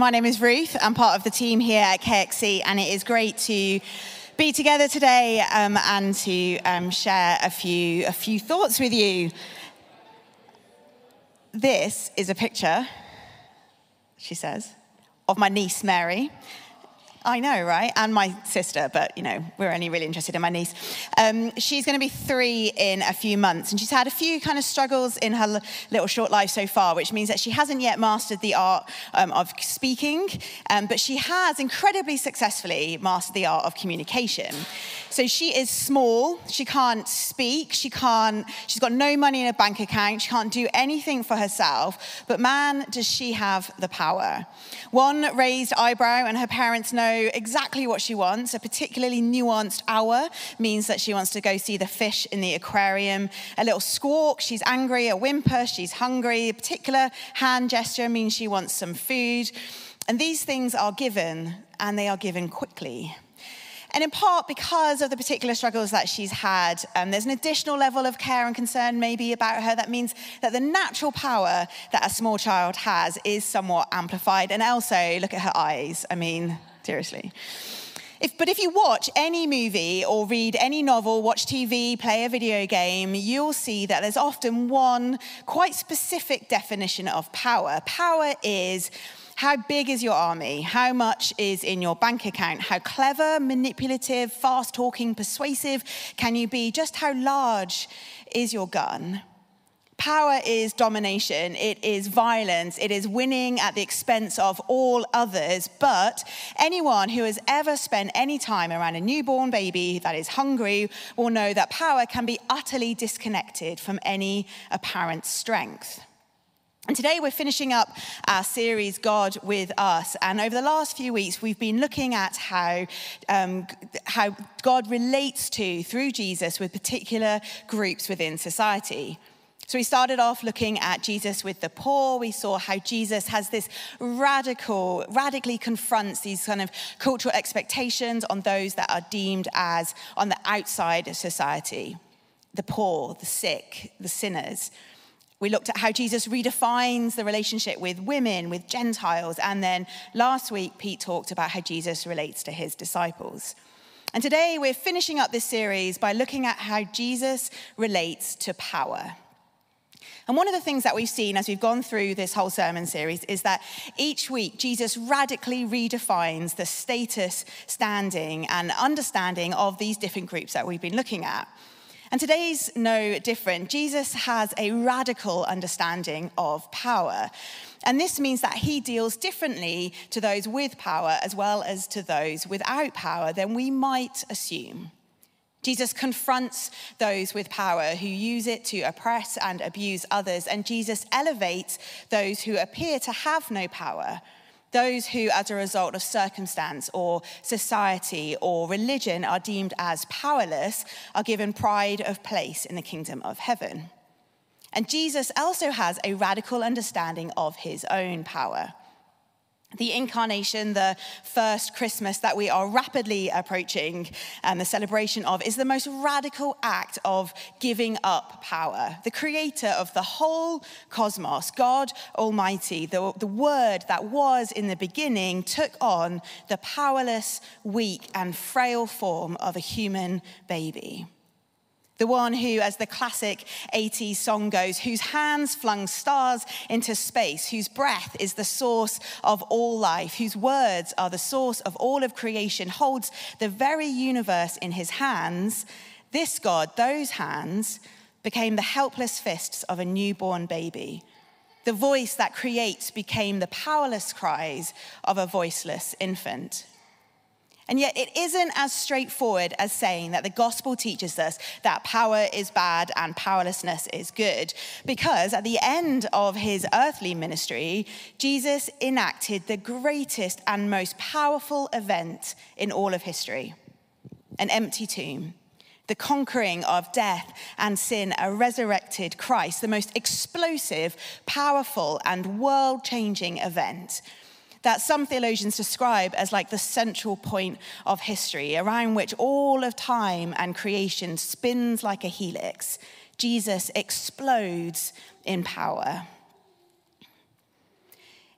My name is Ruth. I'm part of the team here at KXC, and it is great to be together today um, and to um, share a few, a few thoughts with you. This is a picture, she says, of my niece Mary. I know, right? And my sister, but you know, we're only really interested in my niece. Um, she's going to be three in a few months, and she's had a few kind of struggles in her little short life so far, which means that she hasn't yet mastered the art um, of speaking, um, but she has incredibly successfully mastered the art of communication. So she is small, she can't speak, she can't, she's got no money in a bank account, she can't do anything for herself, but man, does she have the power. One raised eyebrow, and her parents know exactly what she wants. A particularly nuanced hour means that she wants to go see the fish in the aquarium. A little squawk, she's angry. A whimper, she's hungry. A particular hand gesture means she wants some food. And these things are given, and they are given quickly. And in part because of the particular struggles that she's had, um, there's an additional level of care and concern maybe about her that means that the natural power that a small child has is somewhat amplified. And also, look at her eyes. I mean, seriously. If, but if you watch any movie or read any novel, watch TV, play a video game, you'll see that there's often one quite specific definition of power. Power is how big is your army? How much is in your bank account? How clever, manipulative, fast talking, persuasive can you be? Just how large is your gun? Power is domination, it is violence, it is winning at the expense of all others. But anyone who has ever spent any time around a newborn baby that is hungry will know that power can be utterly disconnected from any apparent strength. And today we're finishing up our series, God with Us. And over the last few weeks, we've been looking at how, um, how God relates to, through Jesus, with particular groups within society. So we started off looking at Jesus with the poor. We saw how Jesus has this radical, radically confronts these kind of cultural expectations on those that are deemed as on the outside of society the poor, the sick, the sinners. We looked at how Jesus redefines the relationship with women, with Gentiles. And then last week, Pete talked about how Jesus relates to his disciples. And today, we're finishing up this series by looking at how Jesus relates to power. And one of the things that we've seen as we've gone through this whole sermon series is that each week Jesus radically redefines the status, standing, and understanding of these different groups that we've been looking at. And today's no different. Jesus has a radical understanding of power. And this means that he deals differently to those with power as well as to those without power than we might assume. Jesus confronts those with power who use it to oppress and abuse others, and Jesus elevates those who appear to have no power those who, as a result of circumstance or society or religion, are deemed as powerless are given pride of place in the kingdom of heaven. And Jesus also has a radical understanding of his own power. The incarnation, the first Christmas that we are rapidly approaching and the celebration of, is the most radical act of giving up power. The creator of the whole cosmos, God Almighty, the, the word that was in the beginning, took on the powerless, weak, and frail form of a human baby. The one who, as the classic 80s song goes, whose hands flung stars into space, whose breath is the source of all life, whose words are the source of all of creation, holds the very universe in his hands. This God, those hands, became the helpless fists of a newborn baby. The voice that creates became the powerless cries of a voiceless infant. And yet, it isn't as straightforward as saying that the gospel teaches us that power is bad and powerlessness is good. Because at the end of his earthly ministry, Jesus enacted the greatest and most powerful event in all of history an empty tomb the conquering of death and sin, a resurrected Christ, the most explosive, powerful, and world changing event that some theologians describe as like the central point of history, around which all of time and creation spins like a helix. Jesus explodes in power.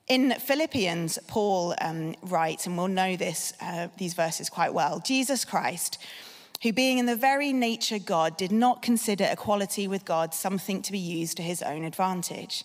In Philippians, Paul um, writes, and we'll know this, uh, these verses quite well Jesus Christ, who being in the very nature God, did not consider equality with God something to be used to his own advantage.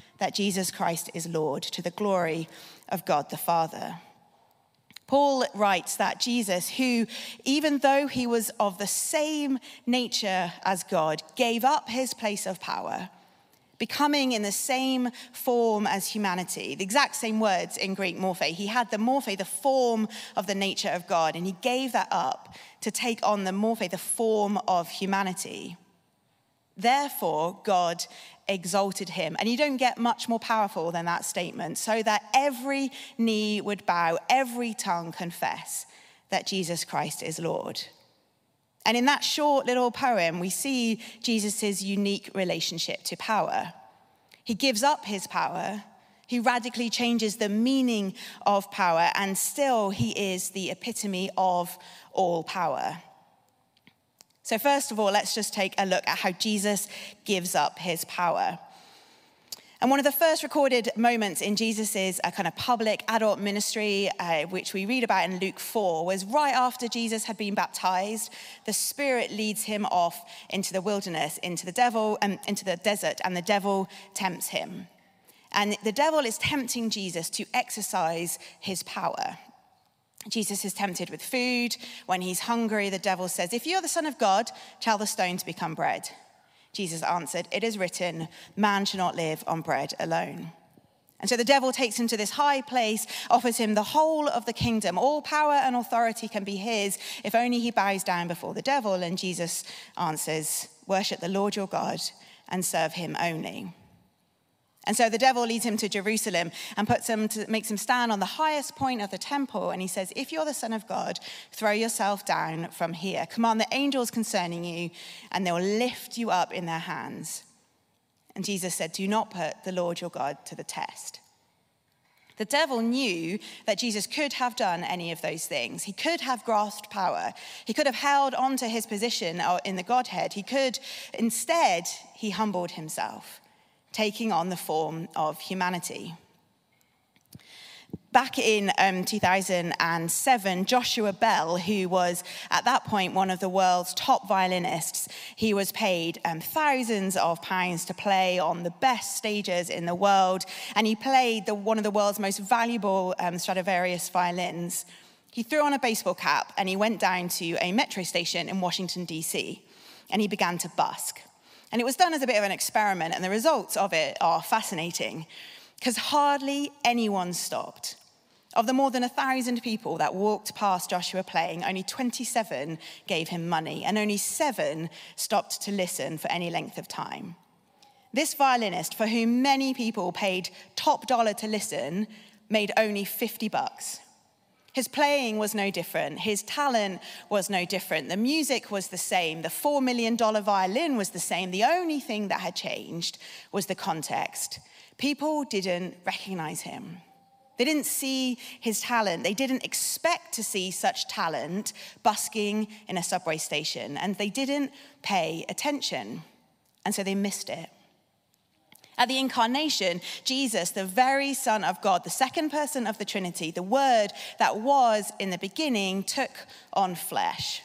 that Jesus Christ is Lord to the glory of God the Father. Paul writes that Jesus, who, even though he was of the same nature as God, gave up his place of power becoming in the same form as humanity. The exact same words in Greek, morphe. He had the morphe, the form of the nature of God, and he gave that up to take on the morphe, the form of humanity. Therefore, God exalted him. And you don't get much more powerful than that statement, so that every knee would bow, every tongue confess that Jesus Christ is Lord. And in that short little poem, we see Jesus' unique relationship to power. He gives up his power, he radically changes the meaning of power, and still he is the epitome of all power. So, first of all, let's just take a look at how Jesus gives up his power. And one of the first recorded moments in Jesus' uh, kind of public adult ministry, uh, which we read about in Luke 4, was right after Jesus had been baptized. The Spirit leads him off into the wilderness, into the devil, um, into the desert, and the devil tempts him. And the devil is tempting Jesus to exercise his power. Jesus is tempted with food. When he's hungry, the devil says, If you're the Son of God, tell the stone to become bread. Jesus answered, It is written, man shall not live on bread alone. And so the devil takes him to this high place, offers him the whole of the kingdom. All power and authority can be his if only he bows down before the devil. And Jesus answers, Worship the Lord your God and serve him only. And so the devil leads him to Jerusalem and puts him to, makes him stand on the highest point of the temple. And he says, If you're the Son of God, throw yourself down from here. Command the angels concerning you, and they will lift you up in their hands. And Jesus said, Do not put the Lord your God to the test. The devil knew that Jesus could have done any of those things. He could have grasped power. He could have held on to his position uh, in the Godhead. He could, instead, he humbled himself taking on the form of humanity. Back in um, 2007, Joshua Bell, who was at that point one of the world's top violinists, he was paid um, thousands of pounds to play on the best stages in the world, and he played the, one of the world's most valuable um, Stradivarius violins. He threw on a baseball cap and he went down to a metro station in Washington, D.C., and he began to busk. And it was done as a bit of an experiment, and the results of it are fascinating because hardly anyone stopped. Of the more than a thousand people that walked past Joshua playing, only 27 gave him money, and only seven stopped to listen for any length of time. This violinist, for whom many people paid top dollar to listen, made only 50 bucks. His playing was no different. His talent was no different. The music was the same. The $4 million violin was the same. The only thing that had changed was the context. People didn't recognize him. They didn't see his talent. They didn't expect to see such talent busking in a subway station. And they didn't pay attention. And so they missed it. At the incarnation, Jesus, the very Son of God, the second person of the Trinity, the Word that was in the beginning, took on flesh.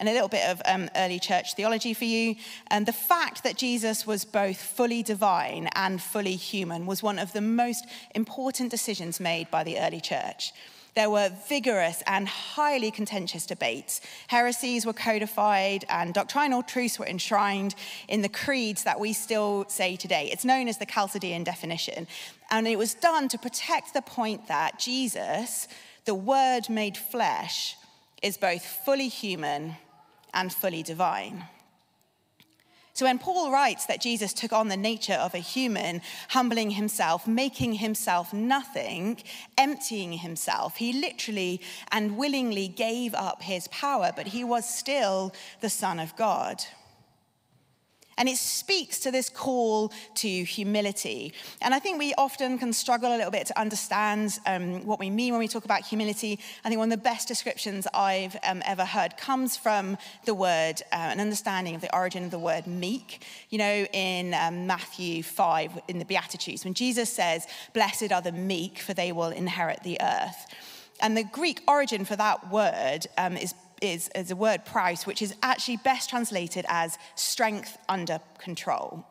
And a little bit of um, early church theology for you. And the fact that Jesus was both fully divine and fully human was one of the most important decisions made by the early church. There were vigorous and highly contentious debates. Heresies were codified, and doctrinal truths were enshrined in the creeds that we still say today. It's known as the Chalcedonian definition. And it was done to protect the point that Jesus, the Word made flesh, is both fully human and fully divine. So when Paul writes that Jesus took on the nature of a human, humbling himself, making himself nothing, emptying himself, he literally and willingly gave up his power, but he was still the Son of God. And it speaks to this call to humility. And I think we often can struggle a little bit to understand um, what we mean when we talk about humility. I think one of the best descriptions I've um, ever heard comes from the word, uh, an understanding of the origin of the word meek. You know, in um, Matthew 5, in the Beatitudes, when Jesus says, Blessed are the meek, for they will inherit the earth. And the Greek origin for that word um, is is, is a word praus, which is actually best translated as strength under control.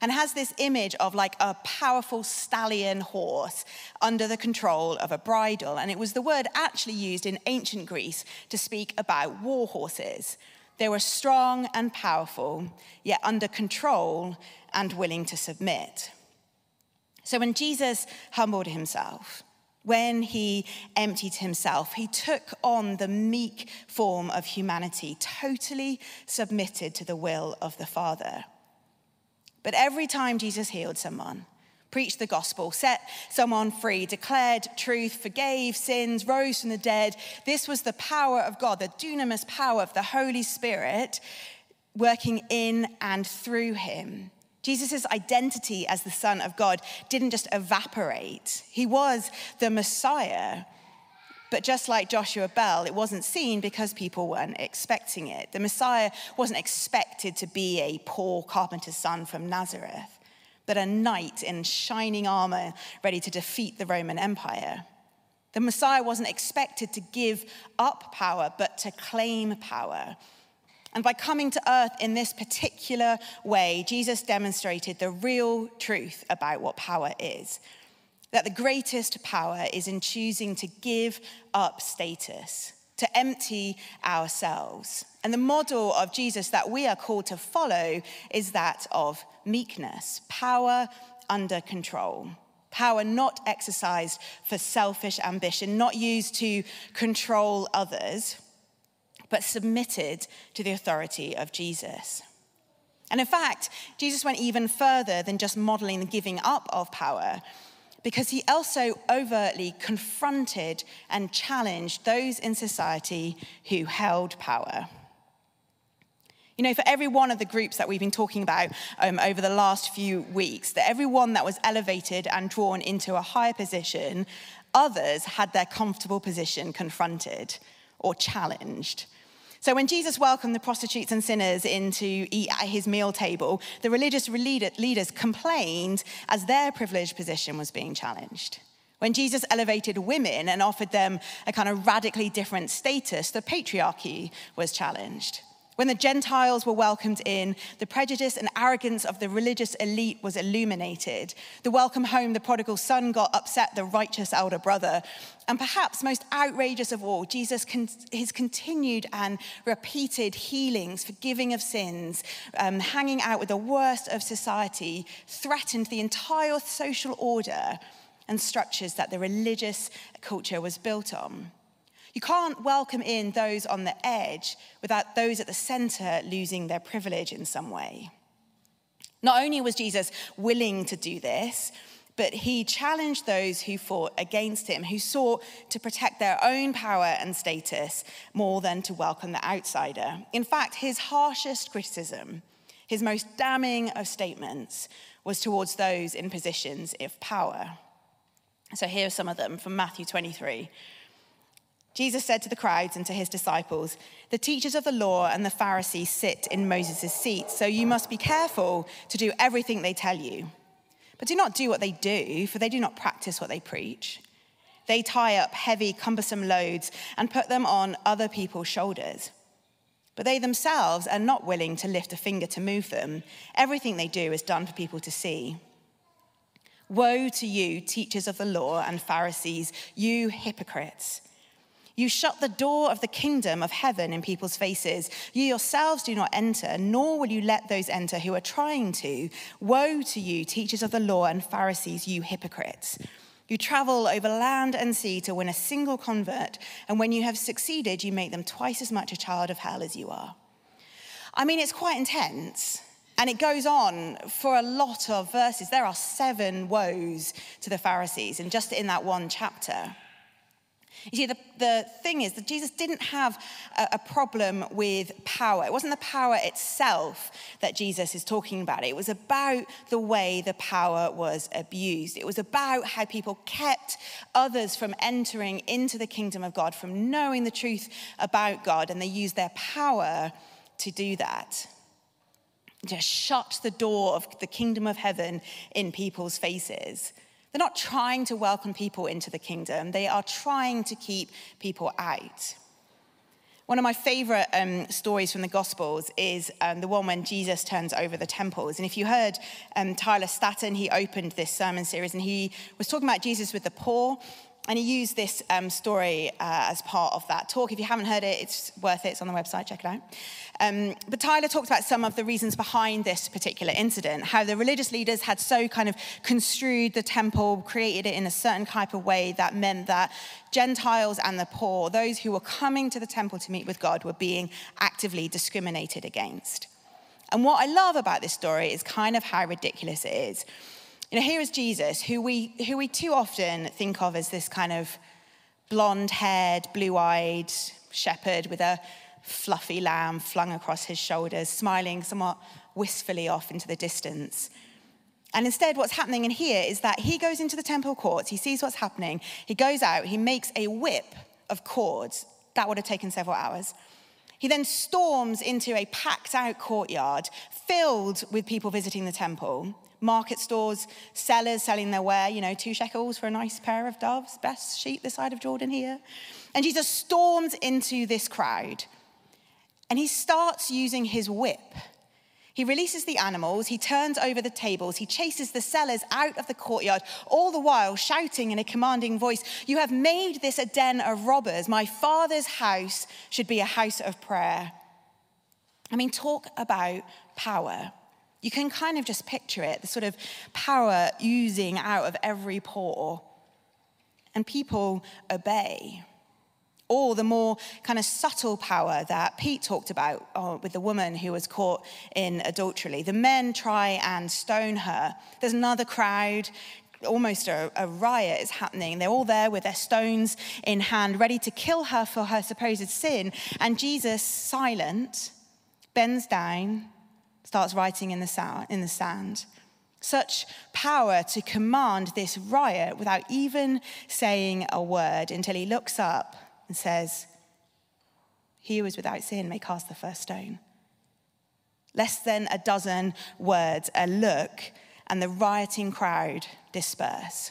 And has this image of like a powerful stallion horse under the control of a bridle. And it was the word actually used in ancient Greece to speak about war horses. They were strong and powerful, yet under control and willing to submit. So when Jesus humbled himself, when he emptied himself, he took on the meek form of humanity, totally submitted to the will of the Father. But every time Jesus healed someone, preached the gospel, set someone free, declared truth, forgave sins, rose from the dead, this was the power of God, the dunamis power of the Holy Spirit working in and through him Jesus' identity as the Son of God didn't just evaporate, he was the Messiah. But just like Joshua Bell, it wasn't seen because people weren't expecting it. The Messiah wasn't expected to be a poor carpenter's son from Nazareth, but a knight in shining armor ready to defeat the Roman Empire. The Messiah wasn't expected to give up power, but to claim power. And by coming to earth in this particular way, Jesus demonstrated the real truth about what power is. That the greatest power is in choosing to give up status, to empty ourselves. And the model of Jesus that we are called to follow is that of meekness, power under control. Power not exercised for selfish ambition, not used to control others but submitted to the authority of Jesus. And in fact, Jesus went even further than just modeling the giving up of power, because he also overtly confronted and challenged those in society who held power. You know, for every one of the groups that we've been talking about um, over the last few weeks, that every one that was elevated and drawn into a higher position, others had their comfortable position confronted or challenged. So when Jesus welcomed the prostitutes and sinners in to eat at his meal table, the religious leaders complained as their privileged position was being challenged. When Jesus elevated women and offered them a kind of radically different status, the patriarchy was challenged. When the Gentiles were welcomed in, the prejudice and arrogance of the religious elite was illuminated. The welcome home, the prodigal son got upset the righteous elder brother. And perhaps most outrageous of all, Jesus, his continued and repeated healings, forgiving of sins, um, hanging out with the worst of society, threatened the entire social order and structures that the religious culture was built on. You can't welcome in those on the edge without those at the center losing their privilege in some way. Not only was Jesus willing to do this, but he challenged those who fought against him, who sought to protect their own power and status more than to welcome the outsider. In fact, his harshest criticism, his most damning of statements, was towards those in positions of power. So here are some of them from Matthew 23. Jesus said to the crowds and to his disciples, The teachers of the law and the Pharisees sit in Moses' seat, so you must be careful to do everything they tell you. But do not do what they do, for they do not practice what they preach. They tie up heavy, cumbersome loads and put them on other people's shoulders. But they themselves are not willing to lift a finger to move them. Everything they do is done for people to see. Woe to you, teachers of the law and Pharisees, you hypocrites! You shut the door of the kingdom of heaven in people's faces. You yourselves do not enter, nor will you let those enter who are trying to. Woe to you, teachers of the law and Pharisees, you hypocrites! You travel over land and sea to win a single convert, and when you have succeeded, you make them twice as much a child of hell as you are. I mean, it's quite intense. And it goes on for a lot of verses. There are seven woes to the Pharisees, and just in that one chapter. You see, the, the thing is that Jesus didn't have a, a, problem with power. It wasn't the power itself that Jesus is talking about. It was about the way the power was abused. It was about how people kept others from entering into the kingdom of God, from knowing the truth about God, and they used their power to do that. Just shut the door of the kingdom of heaven in people's faces. They're not trying to welcome people into the kingdom, they are trying to keep people out. One of my favorite um, stories from the Gospels is um, the one when Jesus turns over the temples. And if you heard um, Tyler Staton, he opened this sermon series and he was talking about Jesus with the poor. And he used this um, story uh, as part of that talk. If you haven't heard it, it's worth it. It's on the website, check it out. Um, but Tyler talked about some of the reasons behind this particular incident, how the religious leaders had so kind of construed the temple, created it in a certain type of way that meant that Gentiles and the poor, those who were coming to the temple to meet with God, were being actively discriminated against. And what I love about this story is kind of how ridiculous it is. You know, here is Jesus, who we, who we too often think of as this kind of blonde haired, blue eyed shepherd with a fluffy lamb flung across his shoulders, smiling somewhat wistfully off into the distance. And instead, what's happening in here is that he goes into the temple courts, he sees what's happening, he goes out, he makes a whip of cords. That would have taken several hours. He then storms into a packed out courtyard filled with people visiting the temple market stores, sellers selling their ware, you know, two shekels for a nice pair of doves, best sheep this side of Jordan here. And Jesus storms into this crowd and he starts using his whip. He releases the animals, he turns over the tables, he chases the sellers out of the courtyard, all the while shouting in a commanding voice, You have made this a den of robbers. My father's house should be a house of prayer. I mean, talk about power. You can kind of just picture it the sort of power oozing out of every pore. And people obey. Or the more kind of subtle power that Pete talked about oh, with the woman who was caught in adultery. The men try and stone her. There's another crowd almost a, a, riot is happening. They're all there with their stones in hand, ready to kill her for her supposed sin. And Jesus, silent, bends down, starts writing in the, in the sand. Such power to command this riot without even saying a word until he looks up and says, He who is without sin may cast the first stone. Less than a dozen words, a look, and the rioting crowd disperse.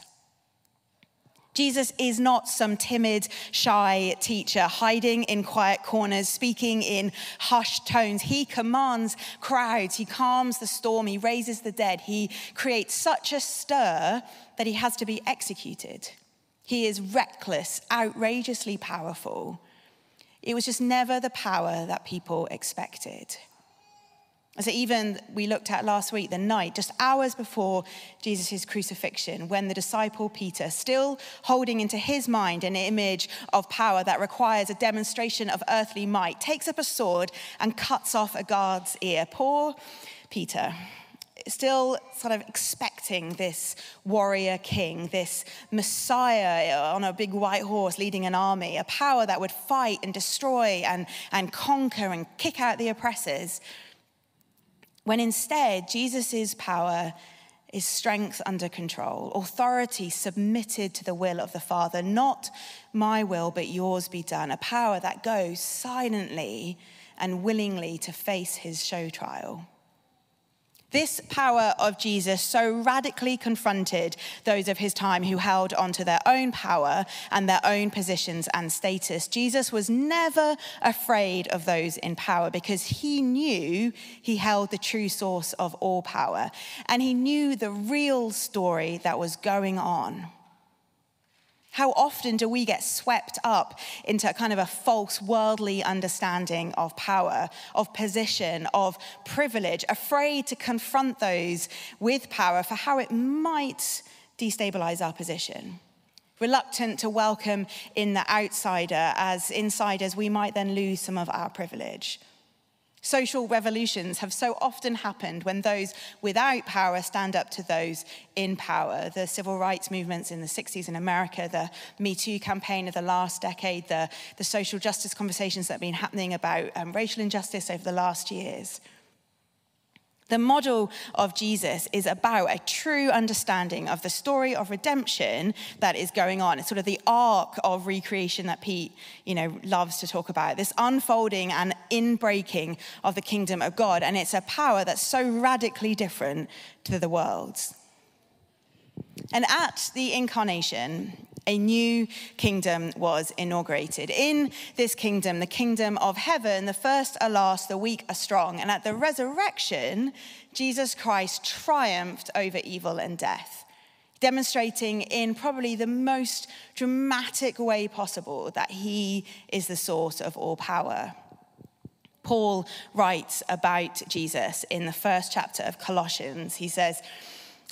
Jesus is not some timid, shy teacher hiding in quiet corners, speaking in hushed tones. He commands crowds, he calms the storm, he raises the dead, he creates such a stir that he has to be executed. He is reckless, outrageously powerful. It was just never the power that people expected. So, even we looked at last week, the night, just hours before Jesus' crucifixion, when the disciple Peter, still holding into his mind an image of power that requires a demonstration of earthly might, takes up a sword and cuts off a guard's ear. Poor Peter, still sort of expecting this warrior king, this Messiah on a big white horse leading an army, a power that would fight and destroy and, and conquer and kick out the oppressors when instead Jesus' power is strength under control, authority submitted to the will of the Father, not my will, but yours be done, a power that goes silently and willingly to face his show trial. This power of Jesus so radically confronted those of his time who held onto their own power and their own positions and status. Jesus was never afraid of those in power because he knew he held the true source of all power and he knew the real story that was going on. How often do we get swept up into kind of a false worldly understanding of power, of position, of privilege, afraid to confront those with power for how it might destabilize our position? Reluctant to welcome in the outsider, as insiders, we might then lose some of our privilege. Social revolutions have so often happened when those without power stand up to those in power. The civil rights movements in the 60s in America, the Me Too campaign of the last decade, the, the social justice conversations that have been happening about um, racial injustice over the last years. The model of Jesus is about a true understanding of the story of redemption that is going on. It's sort of the arc of recreation that Pete, you know, loves to talk about. This unfolding and inbreaking of the kingdom of God, and it's a power that's so radically different to the world's. And at the incarnation, a new kingdom was inaugurated. In this kingdom, the kingdom of heaven, the first are last, the weak are strong. And at the resurrection, Jesus Christ triumphed over evil and death, demonstrating in probably the most dramatic way possible that he is the source of all power. Paul writes about Jesus in the first chapter of Colossians. He says,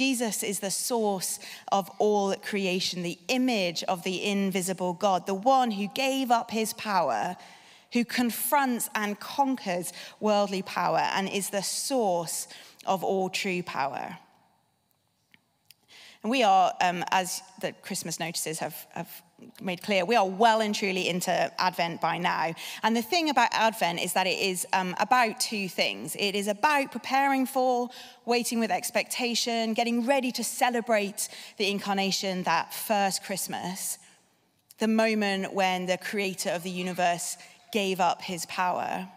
Jesus is the source of all creation, the image of the invisible God, the one who gave up his power, who confronts and conquers worldly power, and is the source of all true power. And we are, um, as the Christmas notices have, have made clear, we are well and truly into Advent by now. And the thing about Advent is that it is um, about two things it is about preparing for, waiting with expectation, getting ready to celebrate the incarnation that first Christmas, the moment when the creator of the universe gave up his power.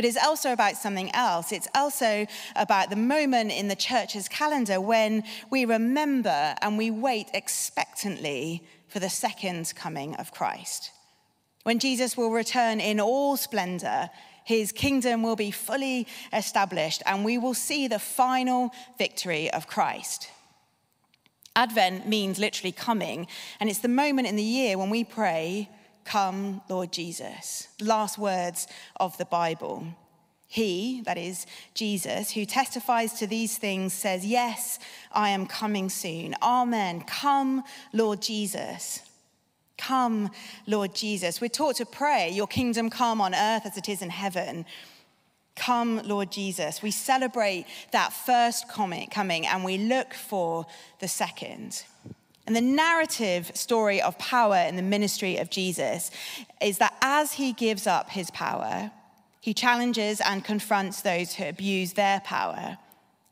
But it's also about something else. It's also about the moment in the church's calendar when we remember and we wait expectantly for the second coming of Christ. When Jesus will return in all splendor, his kingdom will be fully established, and we will see the final victory of Christ. Advent means literally coming, and it's the moment in the year when we pray, Come, Lord Jesus. Last words of the Bible. He, that is Jesus, who testifies to these things, says, Yes, I am coming soon. Amen. Come, Lord Jesus. Come, Lord Jesus. We're taught to pray, Your kingdom come on earth as it is in heaven. Come, Lord Jesus. We celebrate that first coming and we look for the second. And the narrative story of power in the ministry of Jesus is that as he gives up his power, he challenges and confronts those who abuse their power.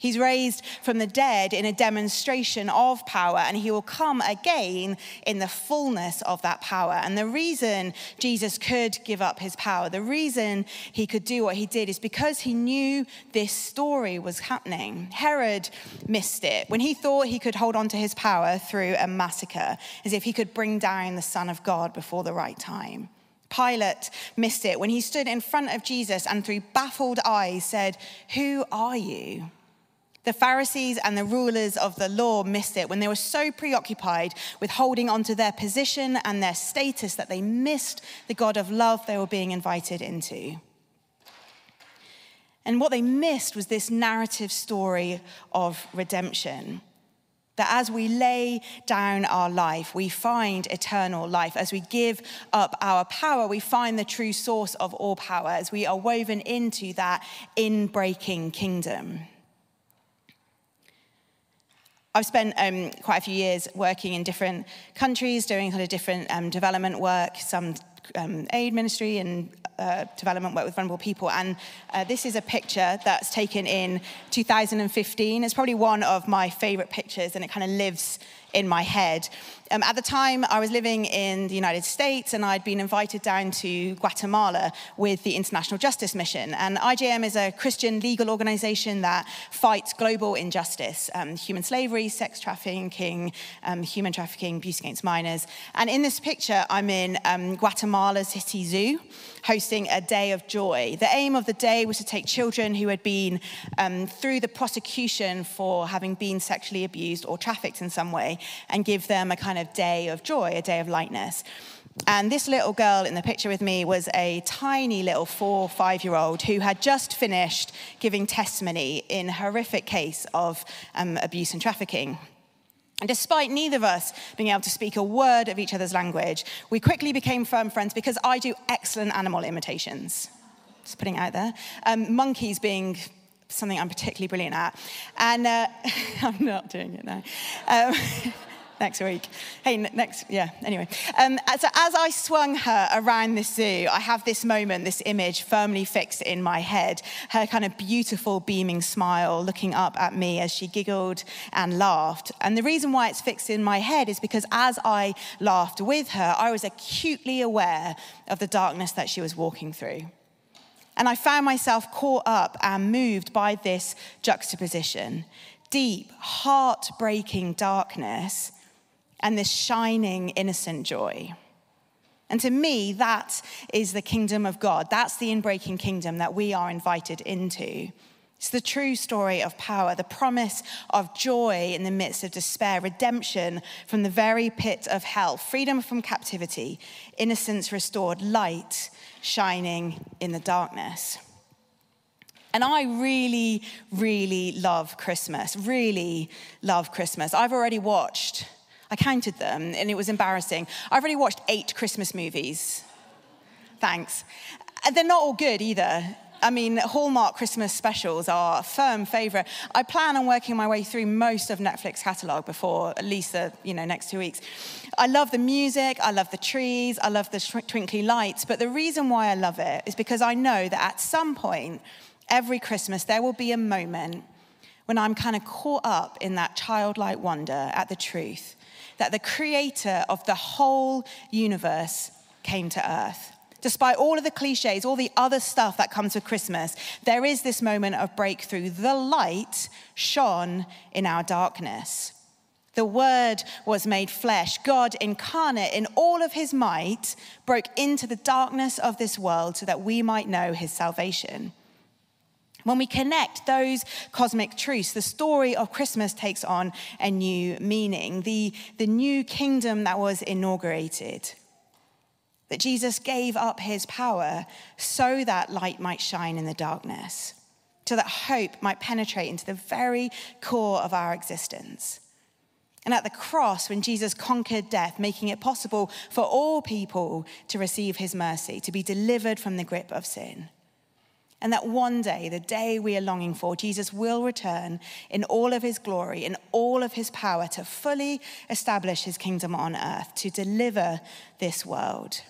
He's raised from the dead in a demonstration of power, and he will come again in the fullness of that power. And the reason Jesus could give up his power, the reason he could do what he did, is because he knew this story was happening. Herod missed it when he thought he could hold on to his power through a massacre, as if he could bring down the Son of God before the right time. Pilate missed it when he stood in front of Jesus and through baffled eyes said, Who are you? The Pharisees and the rulers of the law missed it when they were so preoccupied with holding onto their position and their status that they missed the God of love they were being invited into. And what they missed was this narrative story of redemption that as we lay down our life, we find eternal life. As we give up our power, we find the true source of all power as we are woven into that in-breaking kingdom. I've spent um, quite a few years working in different countries, doing kind of different um, development work, some um, aid ministry and uh, development work with vulnerable people. And uh, this is a picture that's taken in 2015. It's probably one of my favorite pictures, and it kind of lives in my head. Um, at the time, I was living in the United States and I'd been invited down to Guatemala with the International Justice Mission. And IJM is a Christian legal organization that fights global injustice um, human slavery, sex trafficking, um, human trafficking, abuse against minors. And in this picture, I'm in um, Guatemala City Zoo hosting a day of joy. The aim of the day was to take children who had been um, through the prosecution for having been sexually abused or trafficked in some way and give them a kind of day of joy, a day of lightness. And this little girl in the picture with me was a tiny little four, five year old who had just finished giving testimony in a horrific case of um, abuse and trafficking. And despite neither of us being able to speak a word of each other's language, we quickly became firm friends because I do excellent animal imitations. Just putting out there. Um, monkeys being something I'm particularly brilliant at. And uh, I'm not doing it now. Um, next week. Hey, next, yeah, anyway. Um, so as I swung her around the zoo, I have this moment, this image firmly fixed in my head. Her kind of beautiful, beaming smile looking up at me as she giggled and laughed. And the reason why it's fixed in my head is because as I laughed with her, I was acutely aware of the darkness that she was walking through. And I found myself caught up and moved by this juxtaposition deep, heartbreaking darkness and this shining, innocent joy. And to me, that is the kingdom of God. That's the inbreaking kingdom that we are invited into. It's the true story of power, the promise of joy in the midst of despair, redemption from the very pit of hell, freedom from captivity, innocence restored, light shining in the darkness. And I really, really love Christmas, really love Christmas. I've already watched I counted them and it was embarrassing. I've already watched eight Christmas movies. Thanks. And they're not all good either. I mean, Hallmark Christmas specials are a firm favourite. I plan on working my way through most of Netflix catalogue before at least the you know next two weeks. I love the music, I love the trees, I love the twinkly lights. But the reason why I love it is because I know that at some point, every Christmas, there will be a moment when I'm kind of caught up in that childlike wonder at the truth that the creator of the whole universe came to earth. Despite all of the cliches, all the other stuff that comes with Christmas, there is this moment of breakthrough. The light shone in our darkness. The Word was made flesh. God, incarnate in all of his might, broke into the darkness of this world so that we might know his salvation. When we connect those cosmic truths, the story of Christmas takes on a new meaning, the, the new kingdom that was inaugurated. That Jesus gave up his power so that light might shine in the darkness, so that hope might penetrate into the very core of our existence. And at the cross, when Jesus conquered death, making it possible for all people to receive his mercy, to be delivered from the grip of sin. And that one day, the day we are longing for, Jesus will return in all of his glory, in all of his power to fully establish his kingdom on earth, to deliver this world.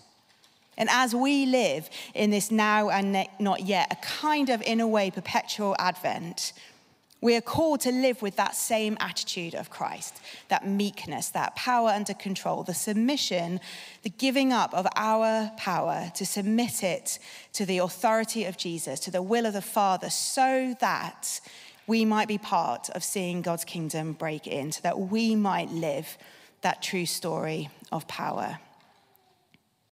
And as we live in this now and not yet, a kind of, in a way, perpetual advent, we are called to live with that same attitude of Christ, that meekness, that power under control, the submission, the giving up of our power to submit it to the authority of Jesus, to the will of the Father, so that we might be part of seeing God's kingdom break in, so that we might live that true story of power.